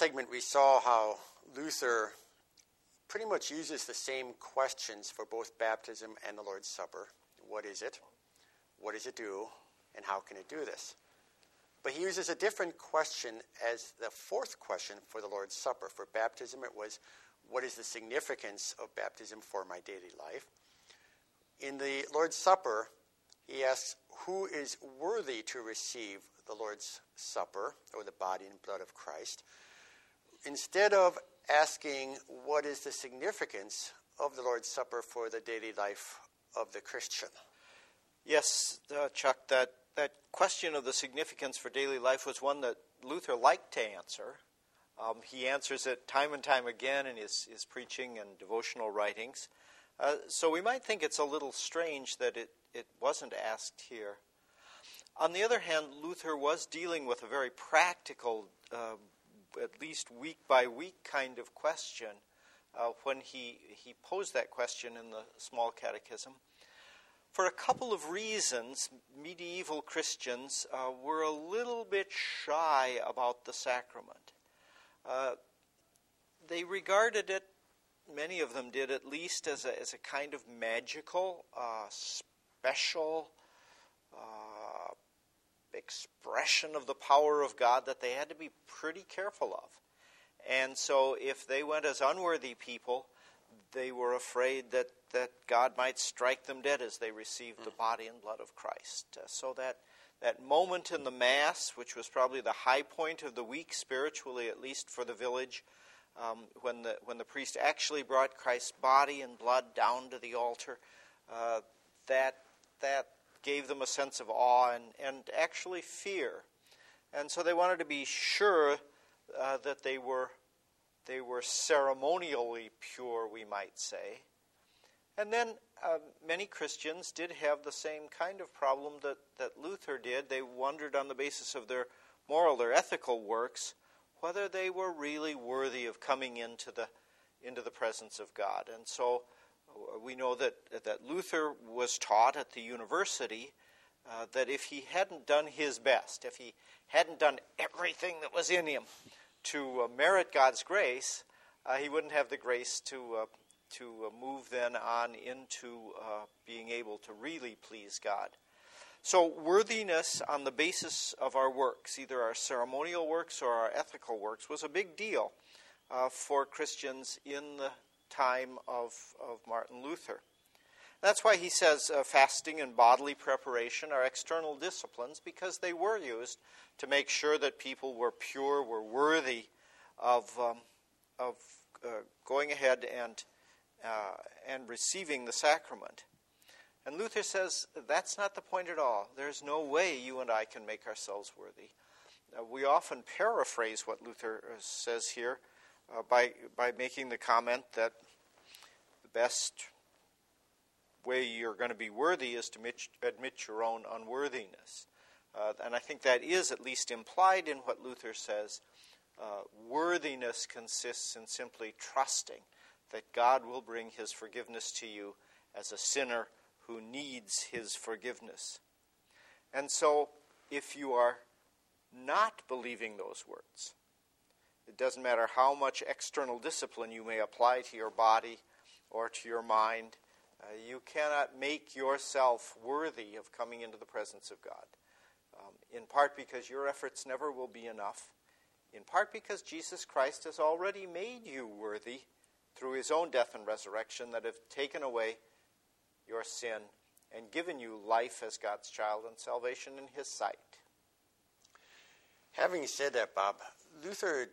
segment, we saw how Luther pretty much uses the same questions for both baptism and the Lord's Supper. What is it? What does it do? And how can it do this? But he uses a different question as the fourth question for the Lord's Supper. For baptism, it was, What is the significance of baptism for my daily life? In the Lord's Supper, he asks, Who is worthy to receive the Lord's Supper, or the body and blood of Christ? Instead of asking, What is the significance of the Lord's Supper for the daily life of the Christian? Yes, uh, Chuck, that, that question of the significance for daily life was one that Luther liked to answer. Um, he answers it time and time again in his, his preaching and devotional writings. Uh, so we might think it's a little strange that it, it wasn't asked here. On the other hand, Luther was dealing with a very practical, uh, at least week by week kind of question uh, when he, he posed that question in the Small Catechism. For a couple of reasons, medieval Christians uh, were a little bit shy about the sacrament. Uh, they regarded it, many of them did at least, as a, as a kind of magical, uh, special uh, expression of the power of God that they had to be pretty careful of. And so, if they went as unworthy people, they were afraid that, that God might strike them dead as they received the body and blood of Christ. Uh, so that, that moment in the Mass, which was probably the high point of the week spiritually, at least for the village, um, when, the, when the priest actually brought Christ's body and blood down to the altar, uh, that, that gave them a sense of awe and, and actually fear. And so they wanted to be sure uh, that they were they were ceremonially pure, we might say. And then uh, many Christians did have the same kind of problem that, that Luther did. They wondered on the basis of their moral, their ethical works, whether they were really worthy of coming into the, into the presence of God. And so we know that, that Luther was taught at the university uh, that if he hadn't done his best, if he hadn't done everything that was in him to uh, merit God's grace, uh, he wouldn't have the grace to, uh, to uh, move then on into uh, being able to really please God. So, worthiness on the basis of our works, either our ceremonial works or our ethical works, was a big deal for Christians in the time of, of Martin Luther. That's why he says uh, fasting and bodily preparation are external disciplines because they were used to make sure that people were pure, were worthy of, um, of uh, going ahead and, uh, and receiving the sacrament. And Luther says that's not the point at all. There's no way you and I can make ourselves worthy. Uh, we often paraphrase what Luther uh, says here uh, by, by making the comment that the best way you're going to be worthy is to admit, admit your own unworthiness. Uh, and I think that is at least implied in what Luther says. Uh, worthiness consists in simply trusting that God will bring his forgiveness to you as a sinner who needs his forgiveness. And so, if you are not believing those words, it doesn't matter how much external discipline you may apply to your body or to your mind, uh, you cannot make yourself worthy of coming into the presence of God. Um, in part because your efforts never will be enough, in part because Jesus Christ has already made you worthy through his own death and resurrection that have taken away your sin and given you life as God's child and salvation in his sight. Having said that, Bob, Luther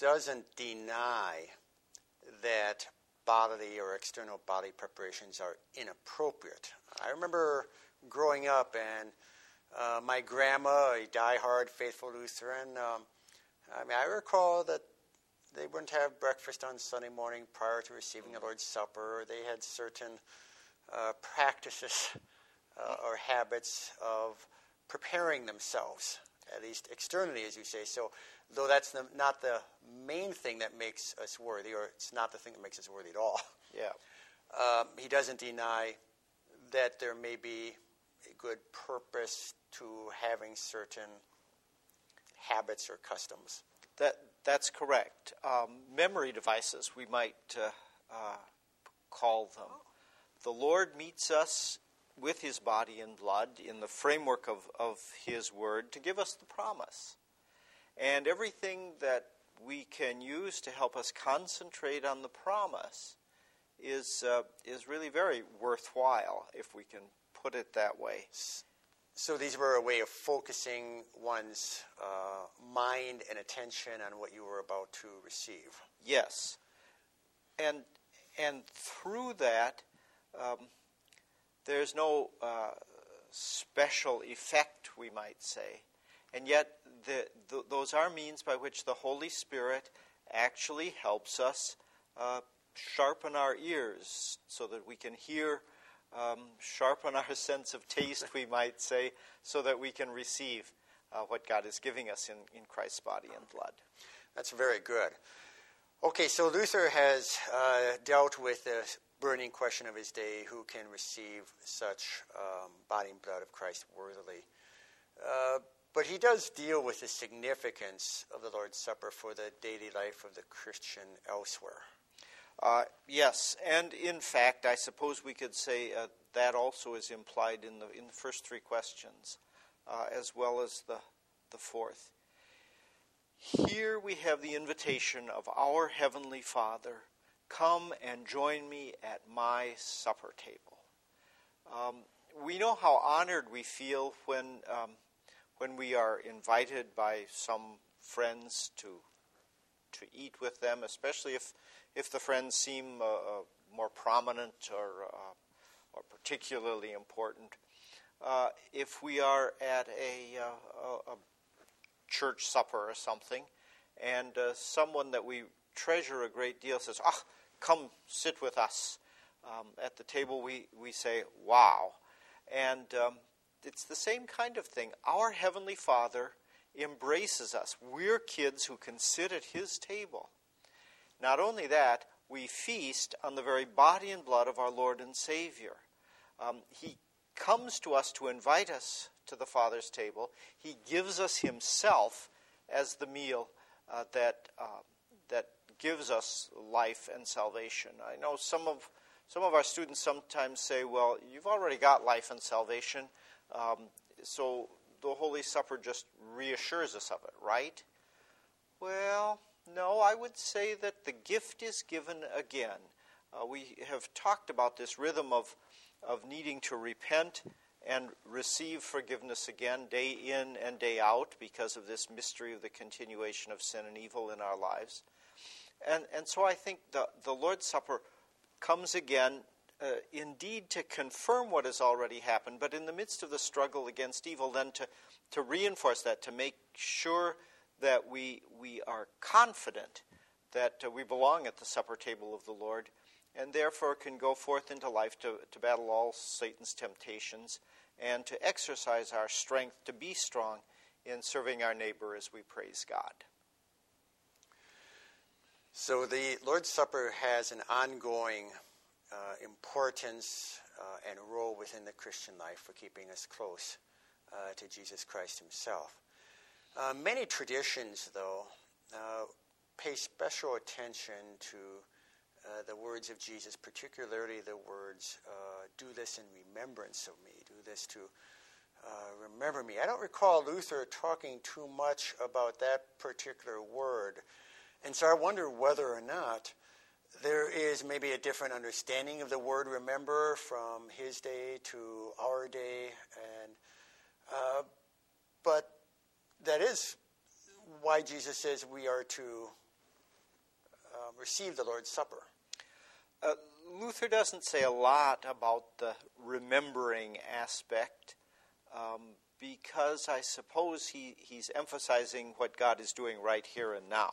doesn't deny that bodily or external body preparations are inappropriate. I remember growing up and uh, my grandma, a die-hard faithful Lutheran, um, I mean, I recall that they wouldn't have breakfast on Sunday morning prior to receiving the Lord's Supper. They had certain uh, practices uh, or habits of preparing themselves, at least externally, as you say. So though that's the, not the main thing that makes us worthy, or it's not the thing that makes us worthy at all. Yeah. Um, he doesn't deny that there may be a good purpose to having certain habits or customs. That that's correct. Um, memory devices, we might uh, uh, call them. The Lord meets us with his body and blood in the framework of, of his word to give us the promise. And everything that we can use to help us concentrate on the promise is, uh, is really very worthwhile, if we can put it that way. So these were a way of focusing one's uh, mind and attention on what you were about to receive. Yes, and and through that, um, there's no uh, special effect, we might say, and yet the, the, those are means by which the Holy Spirit actually helps us uh, sharpen our ears so that we can hear um, sharpen our sense of taste, we might say, so that we can receive uh, what God is giving us in, in Christ's body and blood. That's very good. Okay, so Luther has uh, dealt with the burning question of his day who can receive such um, body and blood of Christ worthily. But he does deal with the significance of the Lord's Supper for the daily life of the Christian elsewhere. Uh, yes, and in fact, I suppose we could say uh, that also is implied in the in the first three questions, uh, as well as the the fourth. Here we have the invitation of our heavenly Father, "Come and join me at my supper table." Um, we know how honored we feel when um, when we are invited by some friends to to eat with them, especially if if the friends seem uh, uh, more prominent or, uh, or particularly important. Uh, if we are at a, uh, a, church supper or something, and someone that we treasure a great deal says, Ah, come sit with us. Um, at the table, we, we say, Wow. And um, it's the same kind of thing. Our Heavenly Father embraces us. We're kids who can sit at His table. Not only that, we feast on the very body and blood of our Lord and Savior. Um, he comes to us to invite us to the Father's table. He gives us Himself as the meal uh, that uh, that gives us life and salvation. I know some of some of our students sometimes say, "Well, you've already got life and salvation, um, so the Holy Supper just reassures us of it, right?" Well, no, I would say that the gift is given again. Uh, we have talked about this rhythm of, of needing to repent and receive forgiveness again, day in and day out, because of this mystery of the continuation of sin and evil in our lives. And, and so I think the, the Lord's Supper comes again, uh, indeed, to confirm what has already happened, but in the midst of the struggle against evil, then to, to reinforce that, to make sure that we, we are confident that uh, we belong at the supper table of the Lord and therefore can go forth into life to, to battle all Satan's temptations and to exercise our strength to be strong in serving our neighbor as we praise God. So the Lord's Supper has an ongoing uh, importance uh, and role within the Christian life for keeping us close uh, to Jesus Christ Himself. Uh, many traditions, though, uh, pay special attention to uh, the words of Jesus, particularly the words, do this in remembrance of me, do this to remember me. I don't recall Luther talking too much about that particular word. And so I wonder whether or not there is maybe a different understanding of the word remember from his day to our day. And, uh, but that is why Jesus says we are to uh, receive the Lord's Supper. Uh, Luther doesn't say a lot about the remembering aspect um, because I suppose he, he's emphasizing what God is doing right here and now.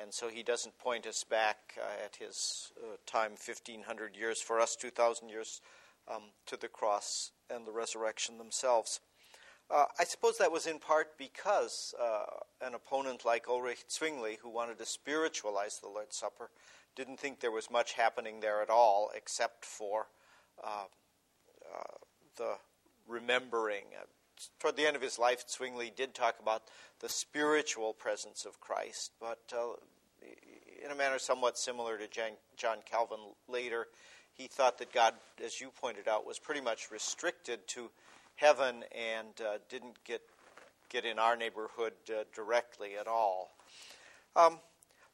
And so he doesn't point us back uh, at his uh, time, 1500 years, for us, 2,000 years, um, to the cross and the resurrection themselves. Uh, I suppose that was in part because uh, an opponent like Ulrich Zwingli, who wanted to spiritualize the Lord's Supper, didn't think there was much happening there at all except for uh, uh the remembering, toward the end of his life, Zwingli did talk about the spiritual presence of Christ, but uh, in a manner somewhat similar to Jan, John Calvin later, he thought that God, as you pointed out, was pretty much restricted to heaven and uh, didn't get get in our neighborhood uh, directly at all. Um,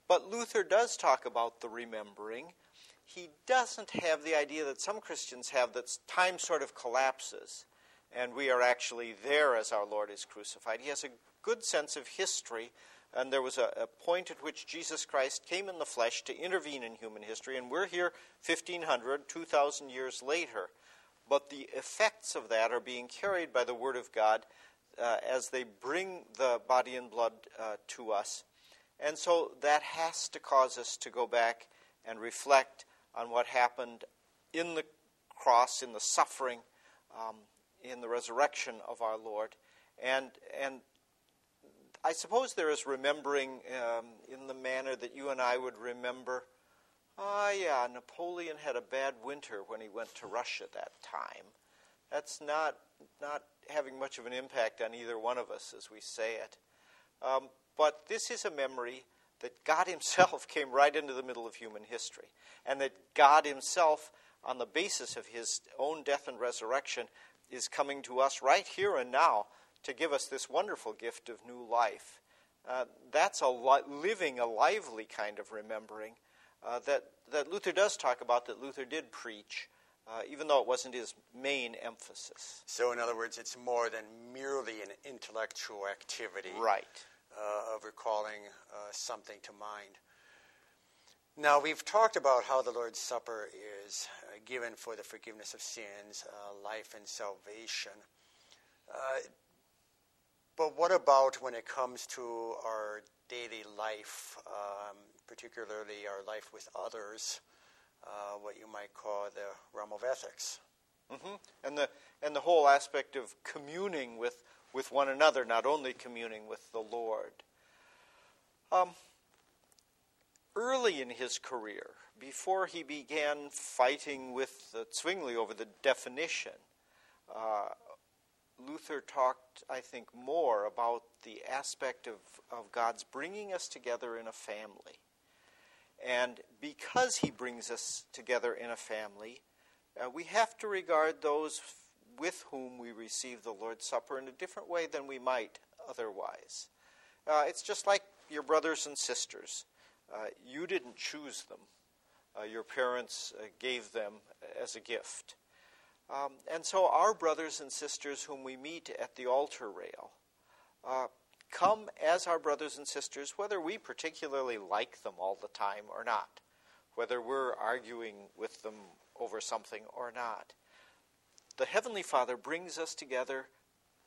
but Luther does talk about the remembering. He doesn't have the idea that some Christians have that time sort of collapses and we are actually there as our Lord is crucified. He has a good sense of history, and there was a, a, point at which Jesus Christ came in the flesh to intervene in human history, and we're here 1500, 2000 years later. But the effects of that are being carried by the Word of God uh, as they bring the body and blood uh, to us. And so that has to cause us to go back and reflect on what happened in the cross, in the suffering, um, in the resurrection of our Lord. And, and I suppose there is remembering um, in the manner that you and I would remember. Ah, yeah, Napoleon had a bad winter when he went to Russia that time. That's not, not having much of an impact on either one of us as we say it. Um, but this is a memory that God Himself came right into the middle of human history, and that God Himself, on the basis of His own death and resurrection, is coming to us right here and now to give us this wonderful gift of new life. Uh, that's a li- living, a lively kind of remembering uh, that, that Luther does talk about, that Luther did preach, uh, even though it wasn't his main emphasis. So, in other words, it's more than merely an intellectual activity. Right. Uh, of recalling uh, something to mind. Now, we've talked about how the Lord's Supper is uh, given for the forgiveness of sins, uh, life, and salvation. Uh, but what about when it comes to our daily life, um, particularly our life with others, uh, what you might call the realm of ethics? Mm-hmm. And, the, and the whole aspect of communing with, with one another, not only communing with the Lord. Um, early in his career, before he began fighting with Zwingli over the definition, uh, Luther talked, I think, more about the aspect of, of God's bringing us together in a family. And because he brings us together in a family, uh, we have to regard those with whom we receive the Lord's Supper in a different way than we might otherwise. Uh, it's just like your brothers and sisters. Uh, you didn't choose them, uh, your parents uh, gave them as a gift. Um, and so, our brothers and sisters whom we meet at the altar rail uh, come as our brothers and sisters, whether we particularly like them all the time or not, whether we're arguing with them over something or not. The Heavenly Father brings us together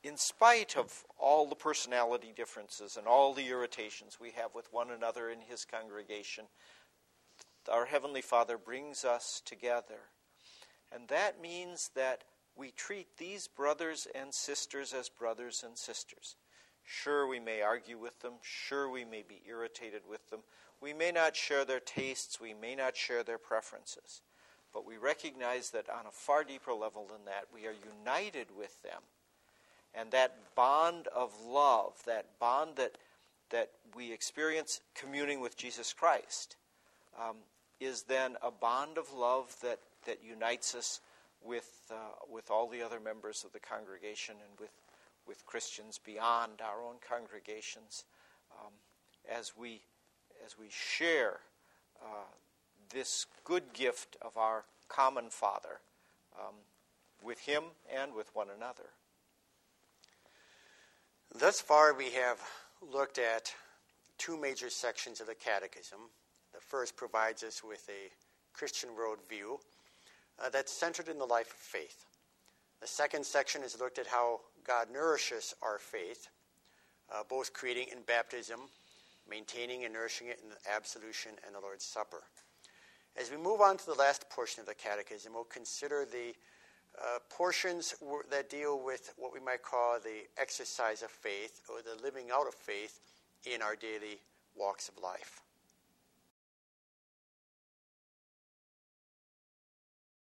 in spite of all the personality differences and all the irritations we have with one another in His congregation, our Heavenly Father brings us together. And that means that we treat these brothers and sisters as brothers and sisters. Sure, we may argue with them. Sure, we may be irritated with them. We may not share their tastes. We may not share their preferences. But we recognize that on a far deeper level than that, we are united with them and that bond of love, that bond that, that we experience communing with Jesus Christ, um, is then a bond of love that, that unites us with, uh, with all the other members of the congregation and with, with Christians beyond our own congregations um, as, we, as we share uh, this good gift of our common Father um, with Him and with one another. Thus far, we have looked at two major sections of the Catechism. The first provides us with a Christian worldview uh, that's centered in the life of faith. The second section has looked at how God nourishes our faith, uh, both creating in baptism, maintaining and nourishing it in the absolution and the Lord's Supper. As we move on to the last portion of the Catechism, we'll consider the uh, portions that deal with what we might call the exercise of faith or the living out of faith in our daily walks of life.